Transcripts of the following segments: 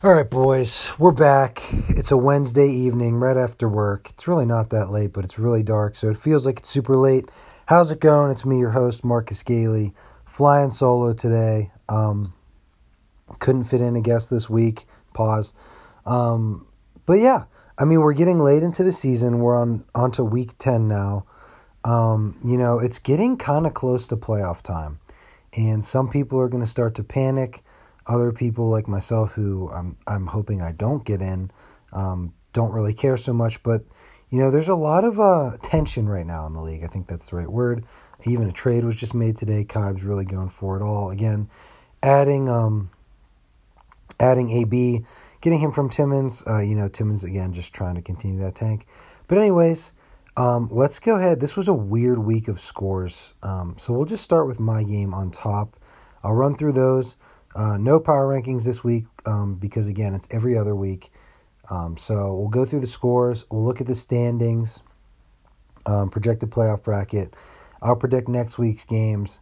All right, boys, we're back. It's a Wednesday evening, right after work. It's really not that late, but it's really dark, so it feels like it's super late. How's it going? It's me, your host, Marcus Gailey, flying solo today. Um, couldn't fit in a guest this week. Pause. Um, but yeah, I mean, we're getting late into the season. We're on onto week ten now. Um, you know, it's getting kind of close to playoff time, and some people are going to start to panic other people like myself who I'm I'm hoping I don't get in um, don't really care so much. But you know, there's a lot of uh, tension right now in the league. I think that's the right word. Even a trade was just made today. Kibe's really going for it all again, adding um, adding AB, getting him from Timmons. Uh, you know, Timmons again just trying to continue that tank. But anyways. Um, let's go ahead. This was a weird week of scores. Um, so we'll just start with my game on top. I'll run through those. Uh, no power rankings this week um, because, again, it's every other week. Um, so we'll go through the scores. We'll look at the standings, um, projected playoff bracket. I'll predict next week's games.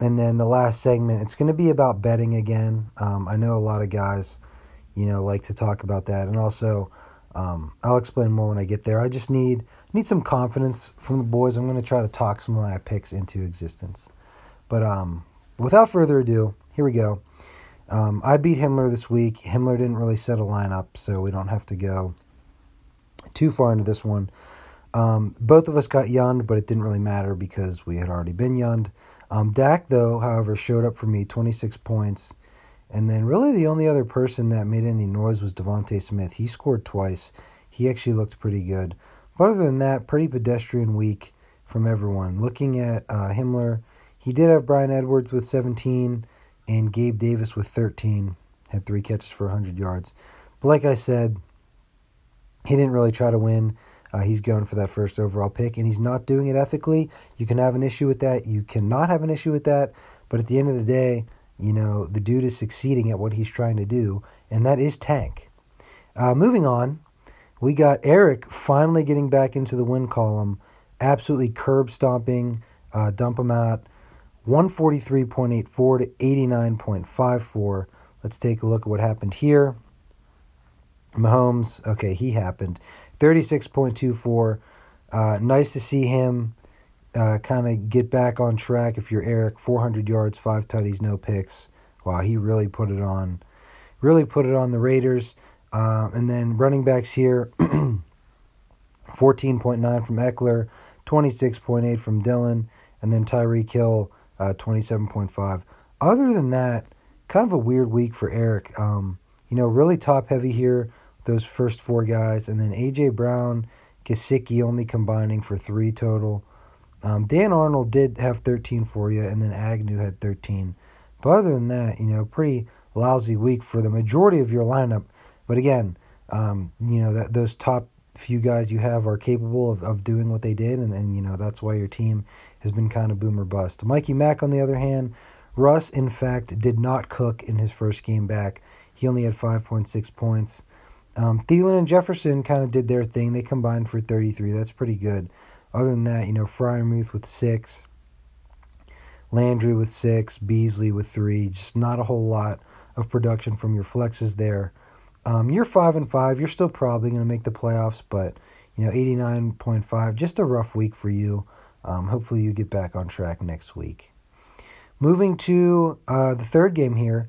And then the last segment, it's going to be about betting again. Um, I know a lot of guys, you know, like to talk about that. And also, um, I'll explain more when I get there. I just need need some confidence from the boys. I'm going to try to talk some of my picks into existence. But um, without further ado, here we go. Um, I beat Himmler this week. Himmler didn't really set a lineup, so we don't have to go too far into this one. Um, both of us got yunned, but it didn't really matter because we had already been yunned. Um, Dak, though, however, showed up for me 26 points. And then, really, the only other person that made any noise was DeVonta Smith. He scored twice. He actually looked pretty good. But other than that, pretty pedestrian week from everyone. Looking at uh, Himmler, he did have Bryan Edwards with 17 and Gabe Davis with 13 had three catches for 100 yards. But like I said, he didn't really try to win. Uh, he's going for that first overall pick, and he's not doing it ethically. You can have an issue with that. You cannot have an issue with that. But at the end of the day, you know, the dude is succeeding at what he's trying to do, and that is tank. Uh, moving on, we got Eric finally getting back into the win column, absolutely curb stomping, uh, dump him out. 143.84 to 89.54. Let's take a look at what happened here. Mahomes, okay, he happened. 36.24. Uh, nice to see him uh, kind of get back on track. If you're Eric, 400 yards, five tutties, no picks. Wow, he really put it on. Really put it on the Raiders. Uh, and then running backs here 14.9 from Ekeler, 26.8 from Dillon, and then Tyreek Hill uh, 27.5. Other than that, kind of a weird week for Eric. Um, you know, really top heavy here, those first four guys. And then A.J. Brown, Gesicki only combining for three total. Um, Dan Arnold did have 13 for you, and then Agnew had 13. But other than that, you know, pretty lousy week for the majority of your lineup. But again, um, you know, that those top few guys you have are capable of, of doing what they did, and, and you know that's why your team has been kind of boomer bust. Mikey Mack, on the other hand, Russ, in fact, did not cook in his first game back. He only had 5.6 points. Um, Thielen and Jefferson kind of did their thing. They combined for 33. That's pretty good. Other than that, you know, Freiermuth with six, Landry with six, Beasley with three. Just not a whole lot of production from your flexes there. Um, you're five and five. You're still probably going to make the playoffs, but you know, 89.5. Just a rough week for you. Um, hopefully, you get back on track next week. Moving to uh, the third game here,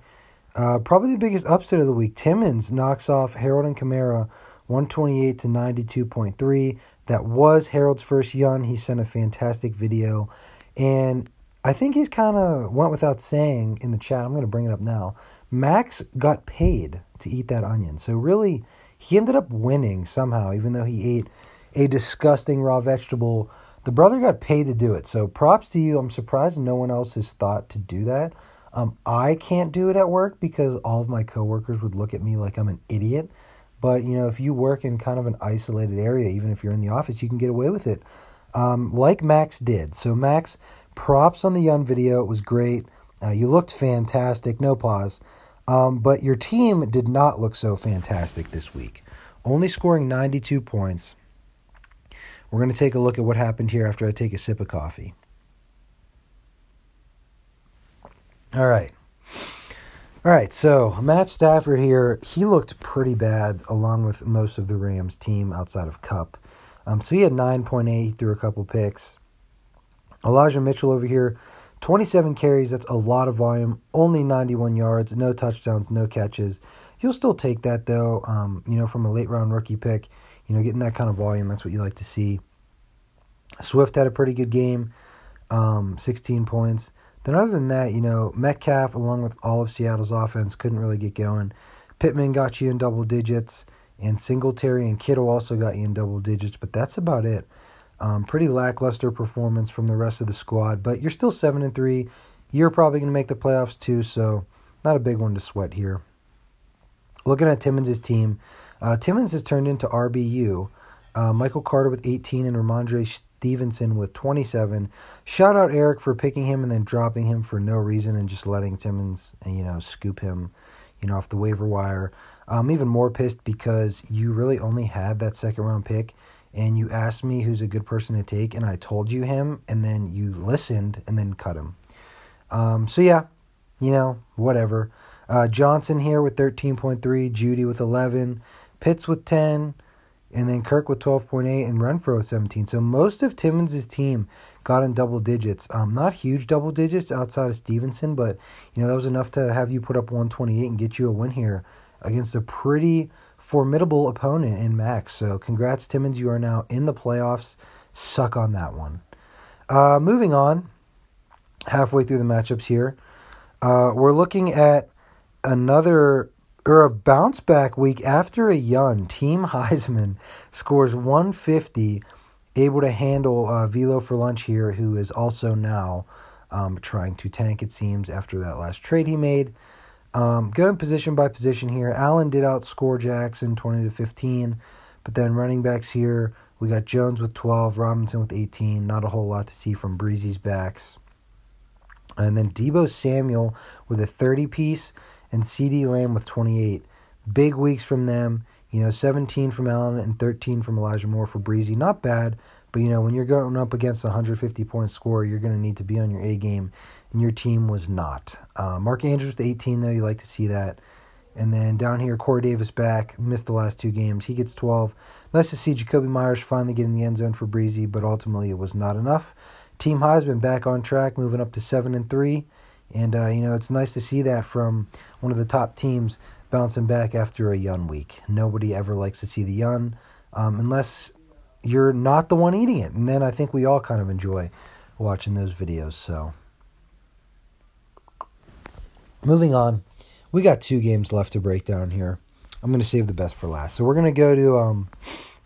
uh, probably the biggest upset of the week. Timmons knocks off Harold and Kamara, 128 to 92.3. That was Harold's first yun. He sent a fantastic video. And I think he's kind of went without saying in the chat. I'm going to bring it up now. Max got paid to eat that onion. So, really, he ended up winning somehow, even though he ate a disgusting raw vegetable the brother got paid to do it. So props to you. I'm surprised no one else has thought to do that. Um, I can't do it at work because all of my coworkers would look at me like I'm an idiot. But you know, if you work in kind of an isolated area, even if you're in the office, you can get away with it, um, like Max did. So Max, props on the Yun video. It was great. Uh, you looked fantastic. No pause. Um, but your team did not look so fantastic this week. Only scoring 92 points. We're going to take a look at what happened here after I take a sip of coffee. All right. All right, so Matt Stafford here, he looked pretty bad along with most of the Rams team outside of Kupp. Um, so he had 9.8 through a couple picks. Elijah Mitchell over here, 27 carries. That's a lot of volume. Only 91 yards, no touchdowns, no catches. You'll still take that though. Um, you know, from a late round rookie pick, you know, getting that kind of volume, that's what you like to see. Swift had a pretty good game, um, 16 points. Then other than that, you know, Metcalf along with all of Seattle's offense couldn't really get going. Pittman got you in double digits, and Singletary and Kittle also got you in double digits, but that's about it. Um, pretty lackluster performance from the rest of the squad, but you're still seven and three. You're probably going to make the playoffs too, so not a big one to sweat here. Looking at Timmons' team, uh, Timmons has turned into RBU. Uh, Michael Carter with 18 and Rhamondre Stevenson with 27. Shout out Eric for picking him and then dropping him for no reason and just letting Timmons, you know, scoop him, you know, off the waiver wire. I'm even more pissed because you really only had that second round pick and you asked me who's a good person to take and I told you him and then you listened and then cut him. Um, so yeah, you know, whatever. Uh, Johnson here with 13.3, Jeudy with 11, Pitts with 10, and then Kirk with 12.8 and Renfrow with 17. So most of Timmons' team got in double digits. Um, not huge double digits outside of Stevenson, but you know that was enough to have you put up 128 and get you a win here against a pretty formidable opponent in Max. So congrats, Timmons. You are now in the playoffs. Suck on that one. Uh, moving on, halfway through the matchups here, uh, we're looking at another or a bounce back week after a Yun. Team Heisman scores 150, able to handle uh, Velo for lunch here, who is also now um, trying to tank, it seems, after that last trade he made. Um, going position by position here, Allen did outscore Jackson 20 to 15, but then running backs here, we got Jones with 12, Robinson with 18. Not a whole lot to see from Breezy's backs. And then Deebo Samuel with a 30 piece and CeeDee Lamb with 28. Big weeks from them. You know, 17 from Allen and 13 from Elijah Moore for Breezy. Not bad, but you know, when you're going up against a 150 point score, you're going to need to be on your A game, and your team was not. Uh, Mark Andrews with 18, though, you like to see that. And then down here, Corey Davis back, missed the last two games. He gets 12. Nice to see Jakobi Meyers finally get in the end zone for Breezy, but ultimately it was not enough. Team Heisman back on track, moving up to 7 and 3. And, uh, you know, it's nice to see that from one of the top teams bouncing back after a Yun week. Nobody ever likes to see the Yun um, unless you're not the one eating it. And then I think we all kind of enjoy watching those videos. So, moving on, we got two games left to break down here. I'm going to save the best for last. So, we're going to go to. Um,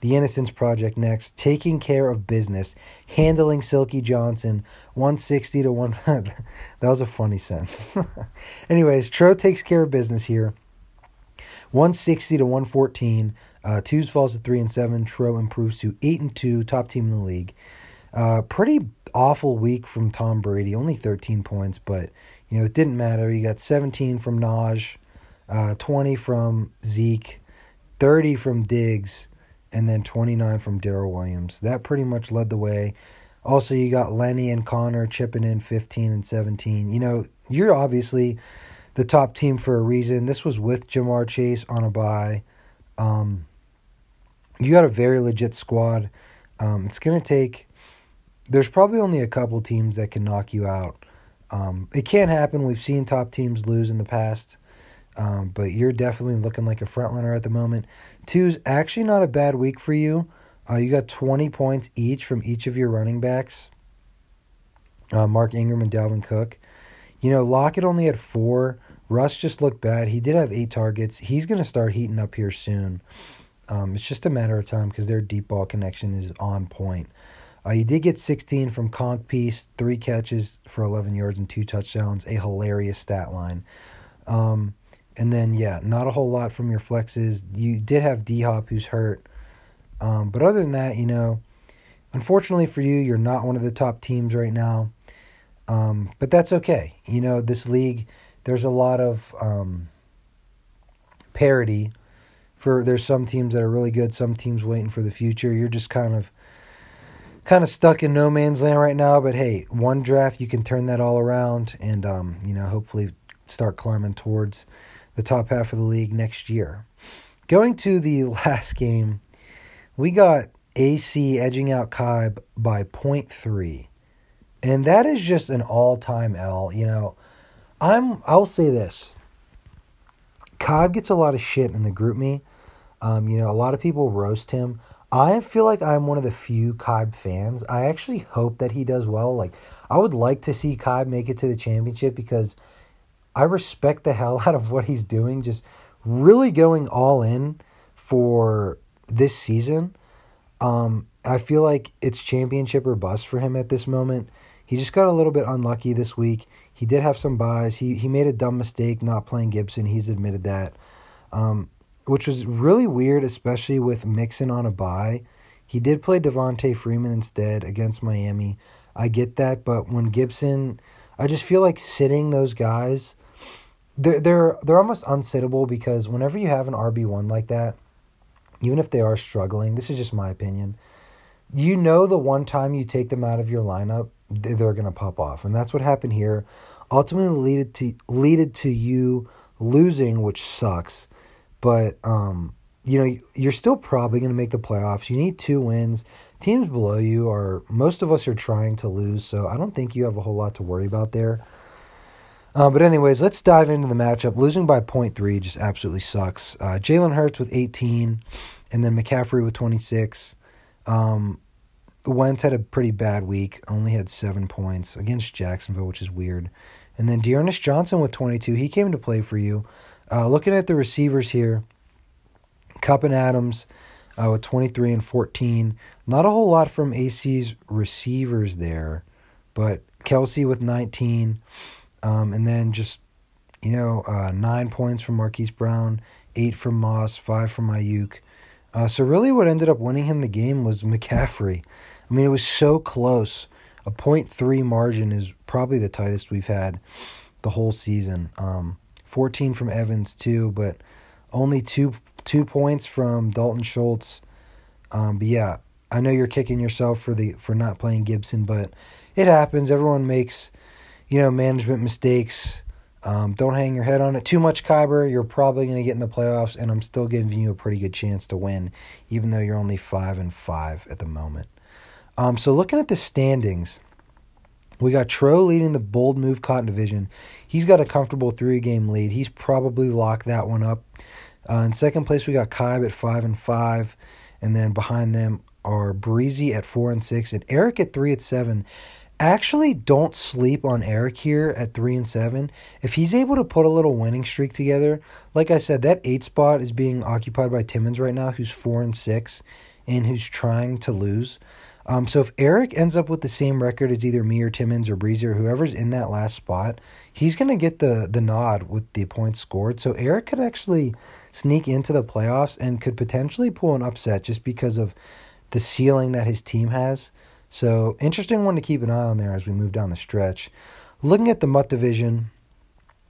the Innocence Project next. Taking care of business. Handling Silky Johnson. 160 to 1. that was a funny sentence. Anyways, Tro takes care of business here. 160 to 114. Uh, Twos falls to 3 and 7. Tro improves to 8 and 2. Top team in the league. Uh, pretty awful week from Tom Brady. Only 13 points, but you know it didn't matter. You got 17 from Naj, uh, 20 from Zeke, 30 from Diggs, and then 29 from Darrel Williams. That pretty much led the way. Also, you got Lenny and Conner chipping in 15 and 17. You know, you're obviously the top team for a reason. This was with Ja'Marr Chase on a bye. Um, you got a very legit squad. Um, it's going to take, there's probably only a couple teams that can knock you out. Um, it can't happen. We've seen top teams lose in the past. Um, but you're definitely looking like a front runner at the moment. Two's actually not a bad week for you. Uh, you got 20 points each from each of your running backs. Uh, Mark Ingram and Dalvin Cook. You know, Lockett only had four. Russ just looked bad. He did have eight targets. He's going to start heating up here soon. Um, it's just a matter of time because their deep ball connection is on point. Uh, you did get 16 from Conk Piece, three catches for 11 yards and two touchdowns. A hilarious stat line. Um, and then yeah, not a whole lot from your flexes. You did have D Hop who's hurt. Um, but other than that, you know, unfortunately for you, you're not one of the top teams right now. Um, but that's okay. You know, this league, there's a lot of um, parity. For there's some teams that are really good, some teams waiting for the future. You're just kind of kind of stuck in no man's land right now. But hey, one draft you can turn that all around, and um, you know, hopefully start climbing towards the top half of the league next year. Going to the last game, we got AC edging out Kai by 0.3. And that is just an all-time L, you know. I'm I'll say this. Cobb gets a lot of shit in the GroupMe. Um, you know, a lot of people roast him. I feel like I'm one of the few Cobb fans. I actually hope that he does well. Like, I would like to see Cobb make it to the championship because I respect the hell out of what he's doing. Just really going all in for this season. Um, I feel like it's championship or bust for him at this moment. He just got a little bit unlucky this week. He did have some buys. He he made a dumb mistake not playing Gibson. He's admitted that, um, which was really weird, especially with Mixon on a buy. He did play Devonta Freeman instead against Miami. I get that, but when Gibson, I just feel like sitting those guys, they're they're they're almost unsittable because whenever you have an RB one like that, even if they are struggling, this is just my opinion. You know, the one time you take them out of your lineup, they're going to pop off. And that's what happened here. Ultimately leaded to leaded to you losing, which sucks. But um, you know, you're still probably going to make the playoffs. You need two wins. Teams below you are most of us are trying to lose, so I don't think you have a whole lot to worry about there. Uh, but anyways, let's dive into the matchup. Losing by 0.3 just absolutely sucks. Uh, Jalen Hurts with 18, and then McCaffrey with 26. Um, Wentz had a pretty bad week, only had seven points against Jacksonville, which is weird. And then D'Ernest Johnson with 22. He came to play for you. Uh, looking at the receivers here, Kupp and Adams uh, with 23 and 14. Not a whole lot from AC's receivers there, but Kelce with 19. Um, and then just, you know, uh, nine points from Marquise Brown, eight from Moss, five from Aiyuk. Uh, so really, what ended up winning him the game was McCaffrey. I mean, it was so close. A 0.3 margin is probably the tightest we've had the whole season. Um, 14 from Evans too, but only two two points from Dalton Schultz. Um, but yeah, I know you're kicking yourself for the for not playing Gibson, but it happens. Everyone makes, you know, management mistakes. Um, don't hang your head on it too much, Kyber. You're probably going to get in the playoffs, and I'm still giving you a pretty good chance to win, even though you're only five and five at the moment. Um, so looking at the standings, we got Tro leading the bold move cotton division. He's got a comfortable three game lead. He's probably locked that one up. Uh, in second place, we got Kybe at five and five, and then behind them are Breezy at four and six, and Eric at three at seven. Actually, don't sleep on Eric here at three and seven. If he's able to put a little winning streak together, like I said, that eight spot is being occupied by Timmons right now, who's four and six, and who's trying to lose. Um, so if Eric ends up with the same record as either me or Timmons or Breezy or whoever's in that last spot, he's going to get the, the nod with the points scored. So Eric could actually sneak into the playoffs and could potentially pull an upset just because of the ceiling that his team has. So interesting one to keep an eye on there as we move down the stretch. Looking at the Mutt division,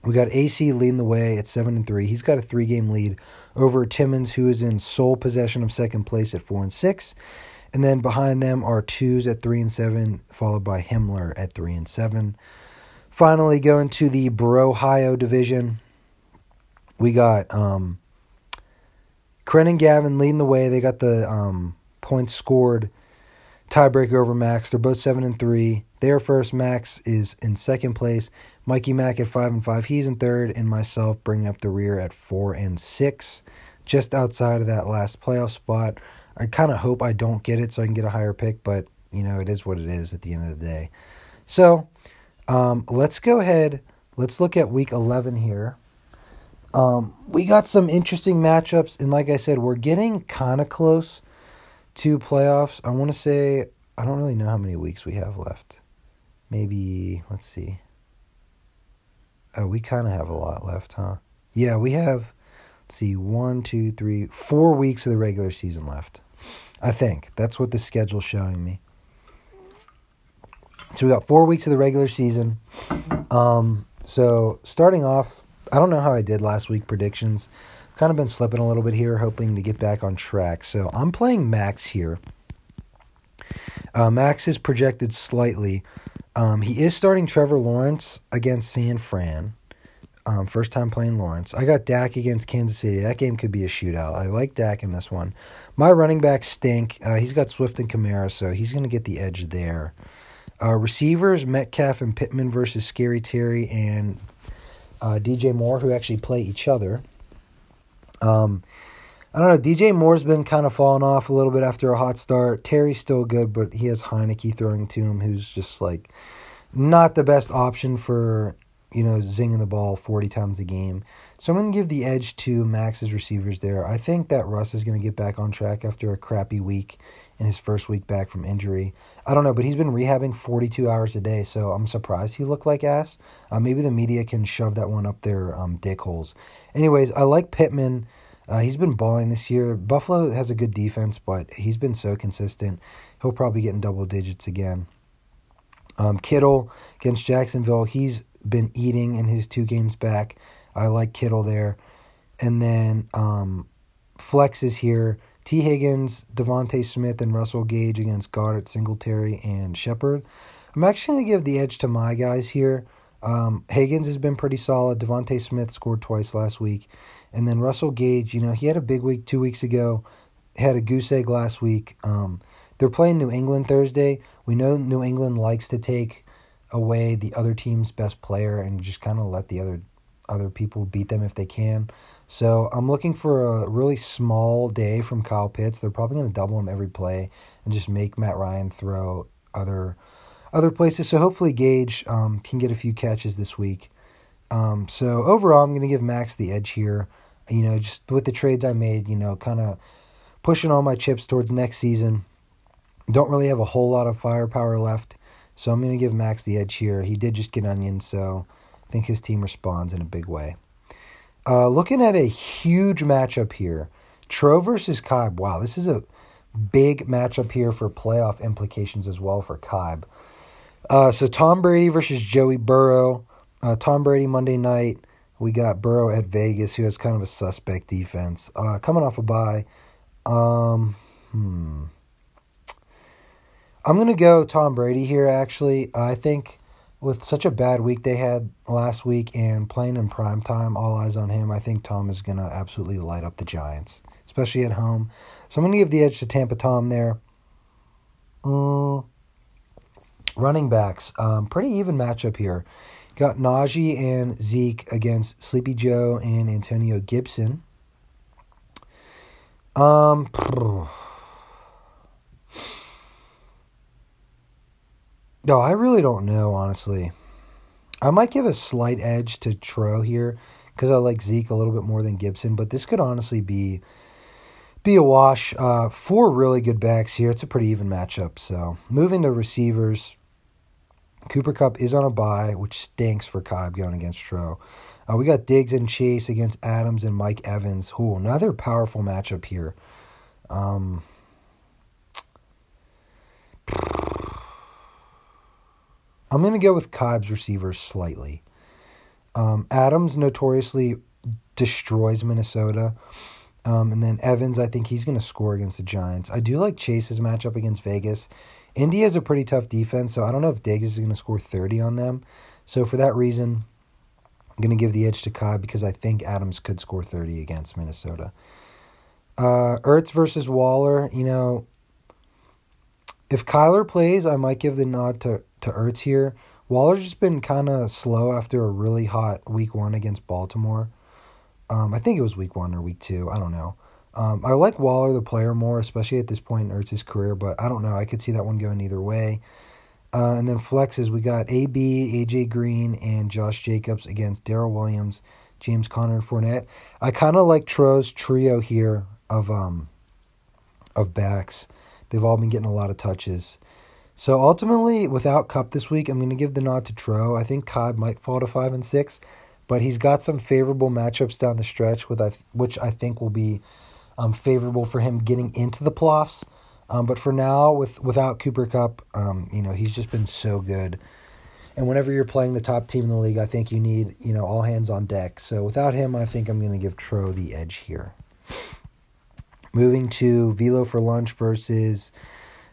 we got AC leading the way at seven and three. He's got a three game lead over Timmons, who is in sole possession of second place at four and six. And then behind them are twos at three and seven, followed by Himmler at three and seven. Finally, going to the Ohio division, we got um, Kren and Gavin leading the way. They got the um, points scored tiebreaker over Max. They're both seven and three. Their first. Max is in second place. Mikey Mack at five and five. He's in third, and myself bringing up the rear at four and six, just outside of that last playoff spot. I kind of hope I don't get it so I can get a higher pick, but you know, it is what it is at the end of the day. So, um, let's go ahead. Let's look at week 11 here. Um, we got some interesting matchups, and like I said, we're getting kind of close to playoffs. I want to say, I don't really know how many weeks we have left. Maybe, let's see. Oh, we kind of have a lot left, huh? Yeah, we have, let's see, one, two, three, four weeks of the regular season left. I think. That's what the schedule's showing me. So we got four weeks of the regular season. Um, so starting off, I don't know how I did last week predictions. Kind of been slipping a little bit here, hoping to get back on track. So I'm playing Max here. Uh, Max is projected slightly. Um, he is starting Trevor Lawrence against San Fran. Um, first time playing Lawrence. I got Dak against Kansas City. That game could be a shootout. I like Dak in this one. My running back stink. Uh, he's got Swift and Kamara, so he's going to get the edge there. Uh, receivers Metcalf and Pittman versus Scary Terry and uh, DJ Moore, who actually play each other. Um, I don't know. DJ Moore's been kind of falling off a little bit after a hot start. Terry's still good, but he has Heinicke throwing to him, who's just like not the best option for you know, zinging the ball 40 times a game. So I'm going to give the edge to Max's receivers there. I think that Russ is going to get back on track after a crappy week in his first week back from injury. I don't know, but he's been rehabbing 42 hours a day, so I'm surprised he looked like ass. Uh, maybe the media can shove that one up their um, dick holes. Anyways, I like Pittman. Uh, he's been balling this year. Buffalo has a good defense, but he's been so consistent. He'll probably get in double digits again. Um, Kittle against Jacksonville, he's been eating in his two games back. I like Kittle there. And then um, Flex is here. T. Higgins, DeVonta Smith, and Russell Gage against Goddard, Singletary, and Shepard. I'm actually going to give the edge to my guys here. Um, Higgins has been pretty solid. DeVonta Smith scored twice last week. And then Russell Gage, you know, he had a big week two weeks ago, had a goose egg last week. Um, they're playing New England Thursday. We know New England likes to take away the other team's best player and just kind of let the other other people beat them if they can. So I'm looking for a really small day from Kyle Pitts. They're probably going to double him every play and just make Matt Ryan throw other other places. So hopefully Gage um, can get a few catches this week. Um, so overall, I'm going to give Max the edge here. You know, just with the trades I made, you know, kind of pushing all my chips towards next season. Don't really have a whole lot of firepower left. So I'm going to give Max the edge here. He did just get onion, so I think his team responds in a big way. Uh, looking at a huge matchup here Tro versus Kibe. Wow, this is a big matchup here for playoff implications as well for Kibe. Uh, so Tom Brady versus Joey Burrow. Uh, Tom Brady Monday night. We got Burrow at Vegas, who has kind of a suspect defense. Uh, coming off a bye. Um, hmm. I'm going to go Tom Brady here, actually. I think with such a bad week they had last week and playing in prime time, all eyes on him, I think Tom is going to absolutely light up the Giants, especially at home. So I'm going to give the edge to Tampa Tom there. Mm. Running backs, um, pretty even matchup here. Got Najee and Zeke against Sleepy Joe and Antonio Gibson. Um, No, I really don't know, honestly. I might give a slight edge to Tro here because I like Zeke a little bit more than Gibson, but this could honestly be be a wash. Uh, four really good backs here. It's a pretty even matchup. So moving to receivers, Cooper Kupp is on a bye, which stinks for Cobb going against Tro. Uh, we got Diggs and Chase against Adams and Mike Evans. Ooh, another powerful matchup here. Um, I'm going to go with Cobb's receivers slightly. Um, Adams notoriously destroys Minnesota. Um, and then Evans, I think he's going to score against the Giants. I do like Chase's matchup against Vegas. Indy has a pretty tough defense, so I don't know if Diggs is going to score 30 on them. So for that reason, I'm going to give the edge to Cobb because I think Adams could score 30 against Minnesota. Uh, Ertz versus Waller, you know, if Kyler plays, I might give the nod to to Ertz here. Waller's just been kind of slow after a really hot week one against Baltimore. Um, I think it was week one or week two. I don't know. Um, I like Waller, the player, more, especially at this point in Ertz's career, but I don't know. I could see that one going either way. Uh, and then flexes, we got AB, AJ Green, and Josh Jacobs against Darrel Williams, James Conner, and Fournette. I kind of like Tro's trio here of um of backs. They've all been getting a lot of touches. So ultimately, without Kupp this week, I'm going to give the nod to Tro. I think Cobb might fall to five and six, but he's got some favorable matchups down the stretch, with I which I think will be um, favorable for him getting into the playoffs. Um, but for now, with without Cooper Kupp, um, you know he's just been so good. And whenever you're playing the top team in the league, I think you need you know all hands on deck. So without him, I think I'm going to give Tro the edge here. Moving to Velo for lunch versus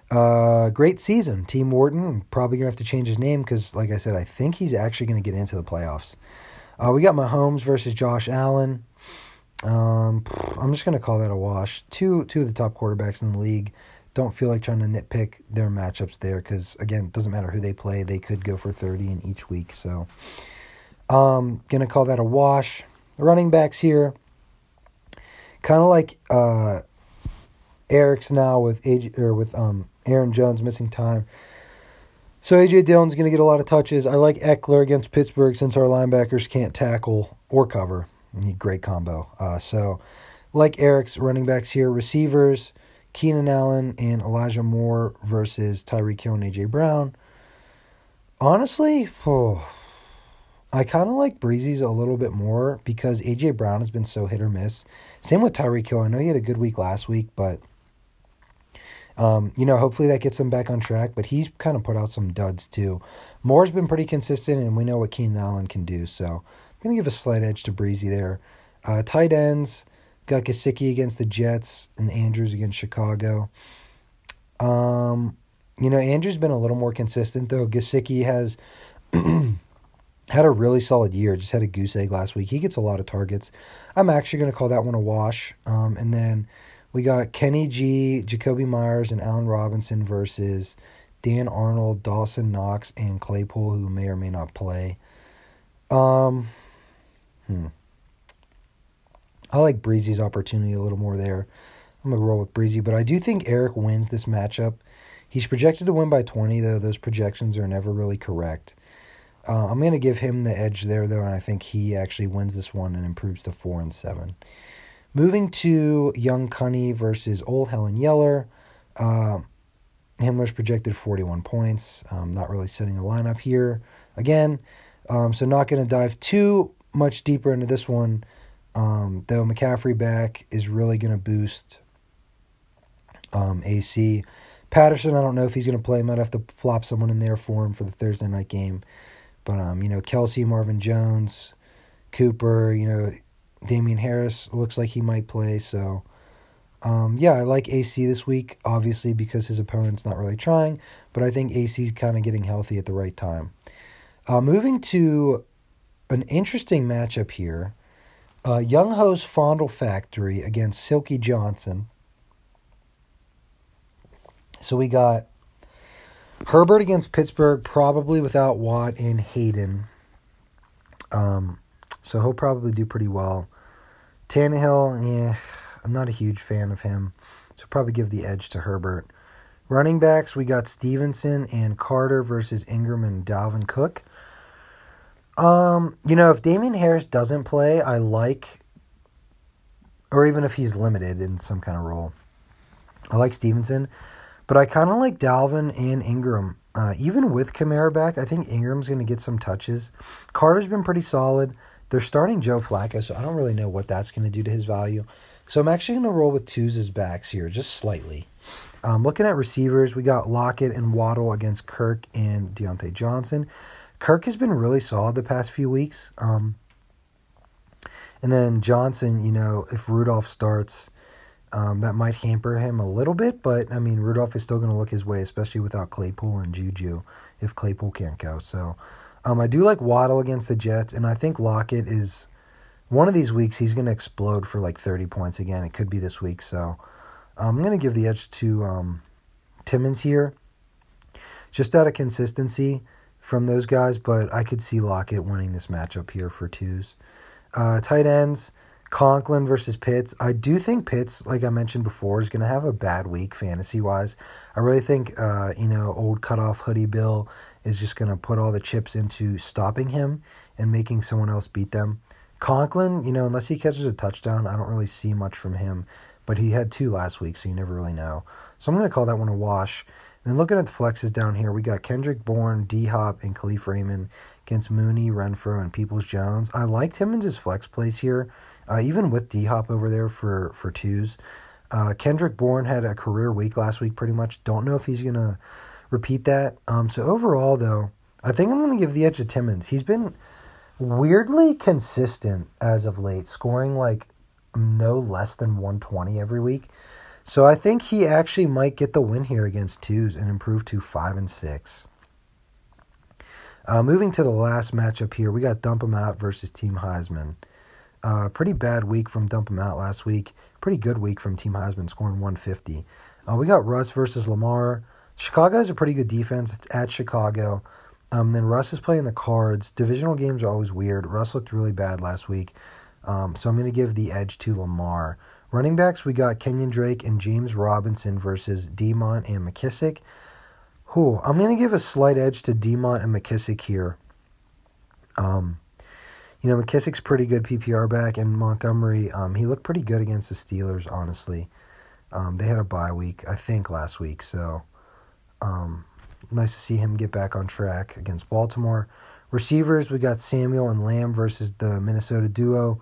uh, great season. Team Wharton, probably to have to change his name because, like I said, I think he's actually to get into the playoffs. Uh, we got Mahomes versus Josh Allen. Um, I'm just gonna call that a wash. Two two of the top quarterbacks in the league. Don't feel like trying to nitpick their matchups there because again, it doesn't matter who they play. They could go for 30 in each week. So, um, gonna call that a wash. Running backs here, kind of like uh, Eric's now with AJ, or with um Aaron Jones missing time. So AJ Dillon's going to get a lot of touches. I like Ekeler against Pittsburgh since our linebackers can't tackle or cover. Need great combo. Uh, so, like Eric's running backs here, receivers, Keenan Allen and Elijah Moore versus Tyreek Hill and AJ Brown. Honestly, oh, I kind of like Breezy's a little bit more because AJ Brown has been so hit or miss. Same with Tyreek Hill. I know he had a good week last week, but um, you know, hopefully that gets him back on track. But he's kind of put out some duds too. Moore's been pretty consistent, and we know what Keenan Allen can do. So I'm gonna give a slight edge to Breezy there. Uh, tight ends got Gesicki against the Jets and Andrews against Chicago. Um, you know, Andrews been a little more consistent though. Gesicki has had a really solid year. Just had a goose egg last week. He gets a lot of targets. I'm actually going to call that one a wash. Um, and then we got Kenny G, Jakobi Meyers, and Allen Robinson versus Dan Arnold, Dawson Knox, and Claypool, who may or may not play. Um, hmm. I like Breezy's opportunity a little more there. I'm gonna roll with Breezy, but I do think Eric wins this matchup. He's projected to win by 20, though those projections are never really correct. Uh, I'm gonna give him the edge there, though, and I think he actually wins this one and improves to four and seven. Moving to Young Cunny versus Old Helen Yeller. Uh, Himmler's projected 41 points. Um, not really setting a lineup here again. Um, so not going to dive too much deeper into this one. Um, though McCaffrey back is really going to boost um, AC. Patterson, I don't know if he's going to play. Might have to flop someone in there for him for the Thursday night game. But, um, you know, Kelce, Marvin Jones, Cooper, you know, Damien Harris looks like he might play. So, um, yeah, I like AC this week, obviously, because his opponent's not really trying. But I think AC's kind of getting healthy at the right time. Uh, moving to an interesting matchup here uh, Young Ho's Fondle Factory against Silky Johnson. So we got Herbert against Pittsburgh, probably without Watt and Haden. Um, so he'll probably do pretty well. Tannehill, yeah, I'm not a huge fan of him. So probably give the edge to Herbert. Running backs, we got Stevenson and Carter versus Ingram and Dalvin Cook. Um, you know, if Damien Harris doesn't play, I like, or even if he's limited in some kind of role, I like Stevenson, but I kind of like Dalvin and Ingram. Uh, even with Kamara back, I think Ingram's going to get some touches. Carter's been pretty solid. They're starting Joe Flacco, so I don't really know what that's going to do to his value. So I'm actually going to roll with twos as backs here, just slightly. Um, looking at receivers, we got Lockett and Waddle against Kirk and Diontae Johnson. Kirk has been really solid the past few weeks. Um, and then Johnson, you know, if Rudolph starts, um, that might hamper him a little bit. But I mean, Rudolph is still going to look his way, especially without Claypool and Juju if Claypool can't go. So um, I do like Waddle against the Jets, and I think Lockett is one of these weeks he's going to explode for like 30 points again. It could be this week. So I'm going to give the edge to um, Timmons here, just out of consistency from those guys, but I could see Lockett winning this matchup here for twos. Uh, tight ends, Conklin versus Pitts. I do think Pitts, like I mentioned before, is going to have a bad week fantasy wise. I really think, uh, you know, old cutoff hoodie Bill is just going to put all the chips into stopping him and making someone else beat them. Conklin, you know, unless he catches a touchdown, I don't really see much from him. But he had two last week, so you never really know. So I'm going to call that one a wash. Then looking at the flexes down here, we got Kendrick Bourne, D Hop, and Kalif Raymond against Mooney, Renfrow, and Peoples Jones. I liked his flex plays here, uh, even with D Hop over there for, for twos. Uh, Kendrick Bourne had a career week last week, pretty much. Don't know if he's going to repeat that. Um, so overall, though, I think I'm going to give the edge to Timmons. He's been weirdly consistent as of late, scoring like no less than 120 every week. So I think he actually might get the win here against twos and improve to five and six. Uh, moving to the last matchup here, we got Dump 'em Out versus Team Heisman. Uh, pretty bad week from Dump 'em Out last week. Pretty good week from Team Heisman, scoring 150. Uh, we got Russ versus Lamar. Chicago has a pretty good defense. It's at Chicago. Um, then Russ is playing the Cards. Divisional games are always weird. Russ looked really bad last week. Um, so I'm going to give the edge to Lamar. Running backs, we got Kenyon Drake and James Robinson versus Demont and McKissic. Whew, I'm going to give a slight edge to Demont and McKissic here. Um, you know, McKissic's pretty good PPR back, and Montgomery, um, he looked pretty good against the Steelers, honestly. Um, they had a bye week, I think, last week, so um, nice to see him get back on track against Baltimore. Receivers, we got Samuel and Lamb versus the Minnesota duo.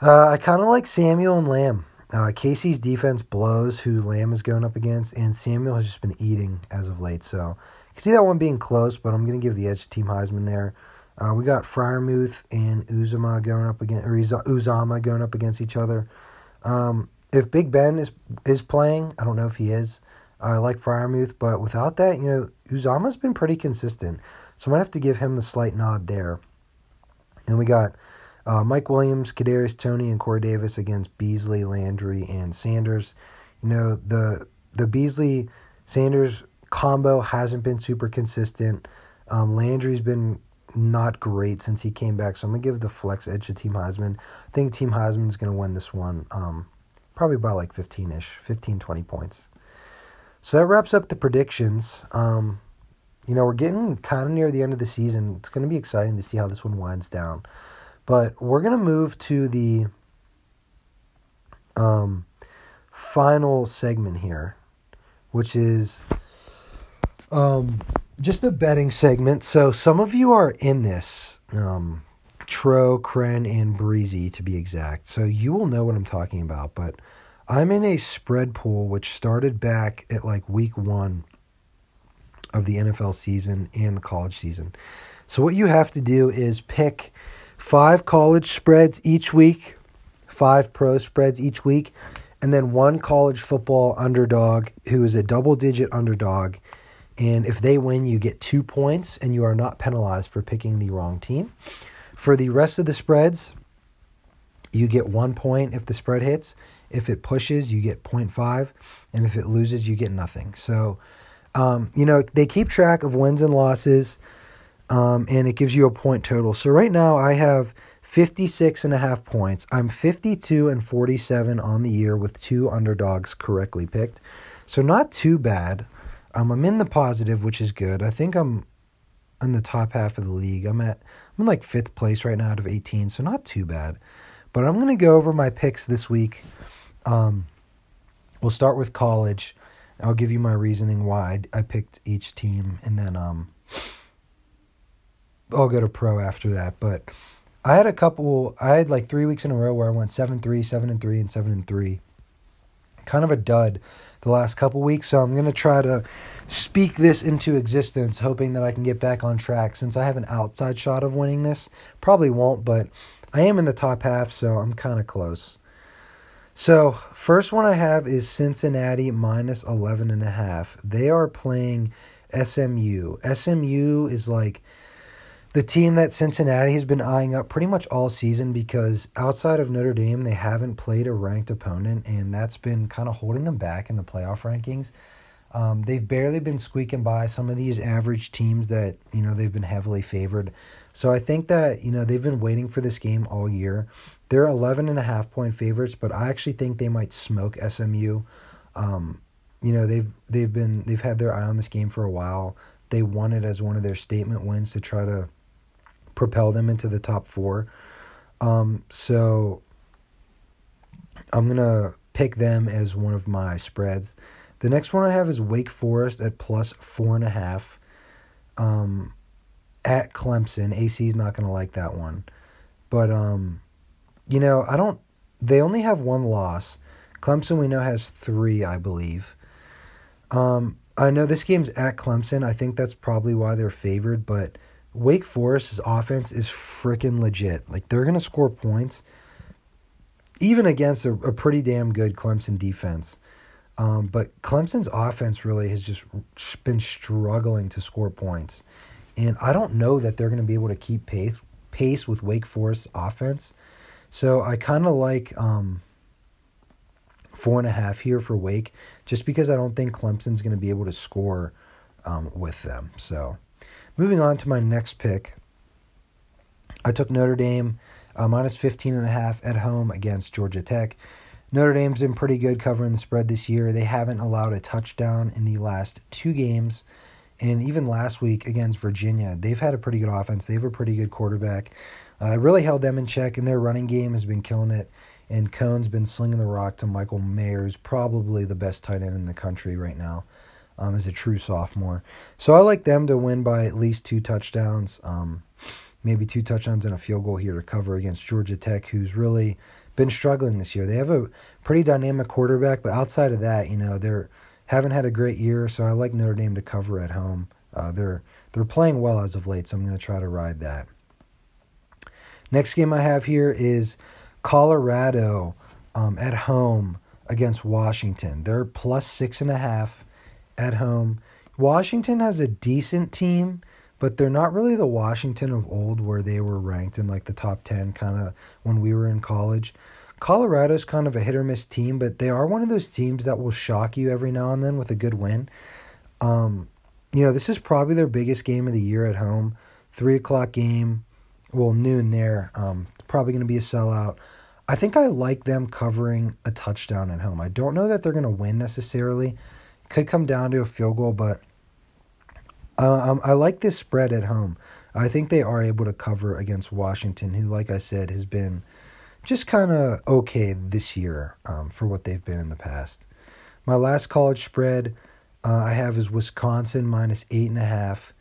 Uh, I kind of like Samuel and Lamb. Uh, Casey's defense blows who Lamb is going up against, and Samuel has just been eating as of late. So you can see that one being close, but I'm going to give the edge to Team Heisman there. Uh, we got Freiermuth and Uzama going up against, or Uzama going up against each other. Um, if Big Ben is is playing, I don't know if he is. I like Freiermuth, but without that, you know, Uzama's been pretty consistent. So I might have to give him the slight nod there. And we got uh, Mike Williams, Kadarius Toney, and Corey Davis against Beasley, Landry, and Sanders. You know the the Beasley Sanders combo hasn't been super consistent. Um, Landry's been not great since he came back, so I'm gonna give the flex edge to Team Heisman. I think Team Heisman's gonna win this one, um, probably by like 15ish, 15, 20 points. So that wraps up the predictions. Um, you know, we're getting kind of near the end of the season. It's going to be exciting to see how this one winds down. But we're going to move to the um, final segment here, which is um, just a betting segment. So some of you are in this, um, Tro, Kren, and Breezy to be exact. So you will know what I'm talking about. But I'm in a spread pool which started back at like week one of the NFL season and the college season. So what you have to do is pick five college spreads each week, five pro spreads each week, and then one college football underdog who is a double digit underdog. And if they win, you get two points and you are not penalized for picking the wrong team. For the rest of the spreads, you get one point if the spread hits. If it pushes, you get 0.5. And if it loses, you get nothing. So, um, you know, they keep track of wins and losses um, and it gives you a point total. So right now I have 56 and a half points. I'm 52 and 47 on the year with two underdogs correctly picked. So not too bad. Um, I'm in the positive, which is good. I think I'm in the top half of the league. I'm at I'm in like fifth place right now out of 18, so not too bad. But I'm gonna go over my picks this week. Um, we'll start with college. I'll give you my reasoning why I, picked each team, and then um, I'll go to pro after that. But I had a couple. I had like three weeks in a row where I went seven three, seven and three, and seven and three. Kind of a dud the last couple weeks. So I'm gonna try to speak this into existence, hoping that I can get back on track. Since I have an outside shot of winning this, probably won't, but I am in the top half, so I'm kind of close. So, first one I have is Cincinnati minus 11 and a half. They are playing SMU. SMU is like the team that Cincinnati has been eyeing up pretty much all season because outside of Notre Dame, they haven't played a ranked opponent, and that's been kind of holding them back in the playoff rankings. Um, they've barely been squeaking by some of these average teams that you know they've been heavily favored. So I think that you know they've been waiting for this game all year. They're 11 and a half point favorites, but I actually think they might smoke SMU. Um, you know they've they've been they've had their eye on this game for a while. They won it as one of their statement wins to try to propel them into the top four. Um, so I'm gonna pick them as one of my spreads. The next one I have is Wake Forest at plus four and a half. Um, at Clemson, AC is not gonna like that one, but um, you know I don't. They only have one loss. Clemson we know has three, I believe. Um, I know this game's at Clemson. I think that's probably why they're favored, but Wake Forest's offense is freaking legit. Like they're gonna score points, even against a, a pretty damn good Clemson defense. Um, but Clemson's offense really has just been struggling to score points, and I don't know that they're going to be able to keep pace pace with Wake Forest's offense. So I kind of like um, four and a half here for Wake, just because I don't think Clemson's going to be able to score um, with them. So moving on to my next pick, I took Notre Dame uh, minus 15 and a half at home against Georgia Tech. Notre Dame's been pretty good covering the spread this year. They haven't allowed a touchdown in the last two games. And even last week against Virginia, they've had a pretty good offense. They have a pretty good quarterback. Uh, really held them in check, and their running game has been killing it. And Coan's been slinging the rock to Michael Mayers, probably the best tight end in the country right now, um, as a true sophomore. So I like them to win by at least two touchdowns, um, maybe two touchdowns and a field goal here to cover against Georgia Tech, who's really been struggling this year. They have a pretty dynamic quarterback, but outside of that, you know, they're haven't had a great year. So I like Notre Dame to cover at home. Uh, they're they're playing well as of late, so I'm going to try to ride that. Next game I have here is Colorado um, at home against Washington. They're plus six and a half at home. Washington has a decent team, but they're not really the Washington of old where they were ranked in like the top 10 kind of when we were in college. Colorado's kind of a hit or miss team, but they are one of those teams that will shock you every now and then with a good win. Um, you know, this is probably their biggest game of the year at home. Three o'clock game, well, noon there. Um, probably going to be a sellout. I think I like them covering a touchdown at home. I don't know that they're going to win necessarily. Could come down to a field goal, but uh, um, I like this spread at home. I think they are able to cover against Washington, who, like I said, has been just kind of okay this year um, for what they've been in the past. My last college spread uh, I have is Wisconsin minus eight and a half.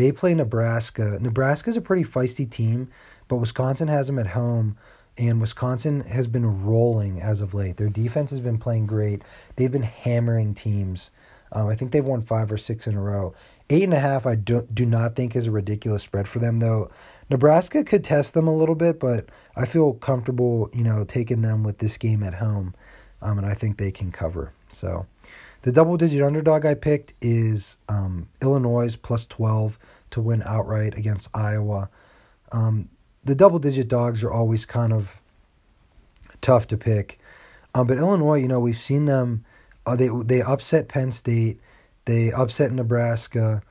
They play Nebraska. Nebraska's a pretty feisty team, but Wisconsin has them at home and Wisconsin has been rolling as of late. Their defense has been playing great. They've been hammering teams. Um, I think they've won five or six in a row. Eight and a half, I do, do not think is a ridiculous spread for them, though. Nebraska could test them a little bit, but I feel comfortable, you know, taking them with this game at home, um, and I think they can cover. So, the double-digit underdog I picked is um, Illinois plus twelve to win outright against Iowa. Um, the double digit dogs are always kind of tough to pick. Um, but Illinois, you know, we've seen them. Uh, they they upset Penn State, they upset Nebraska,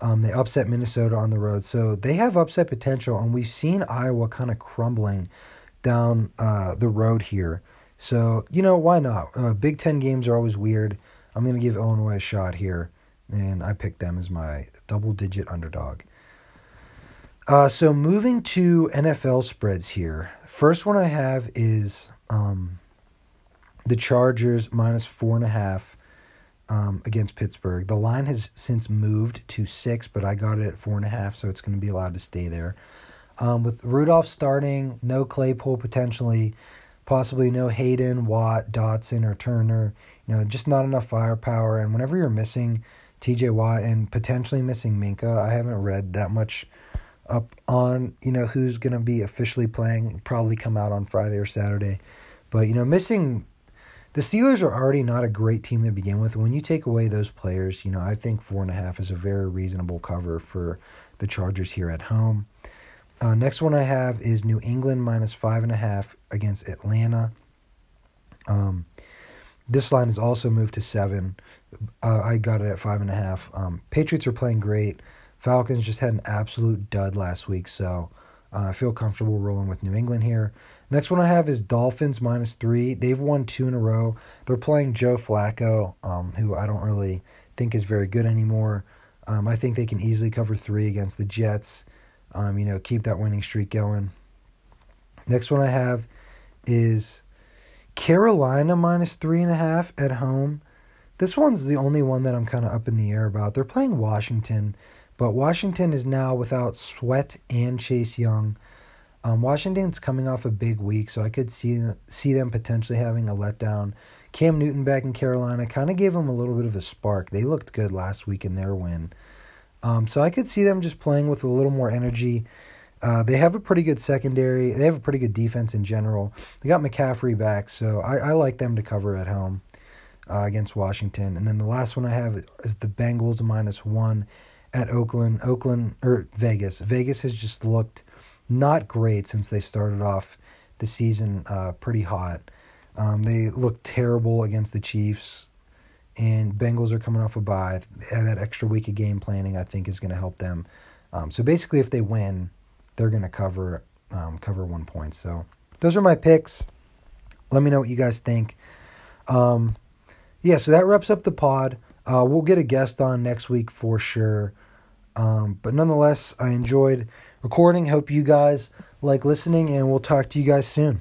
um, they upset Minnesota on the road. So they have upset potential, and we've seen Iowa kind of crumbling down uh, the road here. So you know why not? Uh, Big Ten games are always weird. I'm gonna give Illinois a shot here, and I picked them as my double digit underdog. Uh, so moving to NFL spreads here. First one I have is um, the Chargers minus four and a half um, against Pittsburgh. The line has since moved to six, but I got it at four and a half, so it's going to be allowed to stay there. Um, with Rudolph starting, no Claypool potentially, possibly no Haden, Watt, Dotson, or Turner. You know, just not enough firepower. And whenever you're missing T.J. Watt and potentially missing Minkah, I haven't read that much up on you know who's going to be officially playing probably come out on friday or saturday but you know missing the steelers are already not a great team to begin with when you take away those players you know i think four and a half is a very reasonable cover for the chargers here at home uh, next one i have is new england minus five and a half against atlanta um, this line has also moved to seven uh, i got it at five and a half um, patriots are playing great Falcons just had an absolute dud last week, so uh, I feel comfortable rolling with New England here. Next one I have is Dolphins minus three. They've won two in a row. They're playing Joe Flacco, um, who I don't really think is very good anymore. Um, I think they can easily cover three against the Jets. Um, you know, keep that winning streak going. Next one I have is Carolina minus three and a half at home. This one's the only one that I'm kind of up in the air about. They're playing Washington. But Washington is now without Sweat and Chase Young. Um, Washington's coming off a big week, so I could see see them potentially having a letdown. Cam Newton back in Carolina kind of gave them a little bit of a spark. They looked good last week in their win. Um, so I could see them just playing with a little more energy. Uh, they have a pretty good secondary. They have a pretty good defense in general. They got McCaffrey back, so I, I like them to cover at home uh, against Washington. And then the last one I have is the Bengals minus one at Oakland. Oakland or Vegas. Vegas has just looked not great since they started off the season uh, pretty hot. Um, they looked terrible against the Chiefs, and Bengals are coming off a bye. That extra week of game planning, I think, is going to help them. Um, so basically, if they win, they're going to cover um, cover one point. So those are my picks. Let me know what you guys think. Um, yeah, so that wraps up the pod. Uh, we'll get a guest on next week for sure. Um, but nonetheless, I enjoyed recording. Hope you guys like listening, and we'll talk to you guys soon.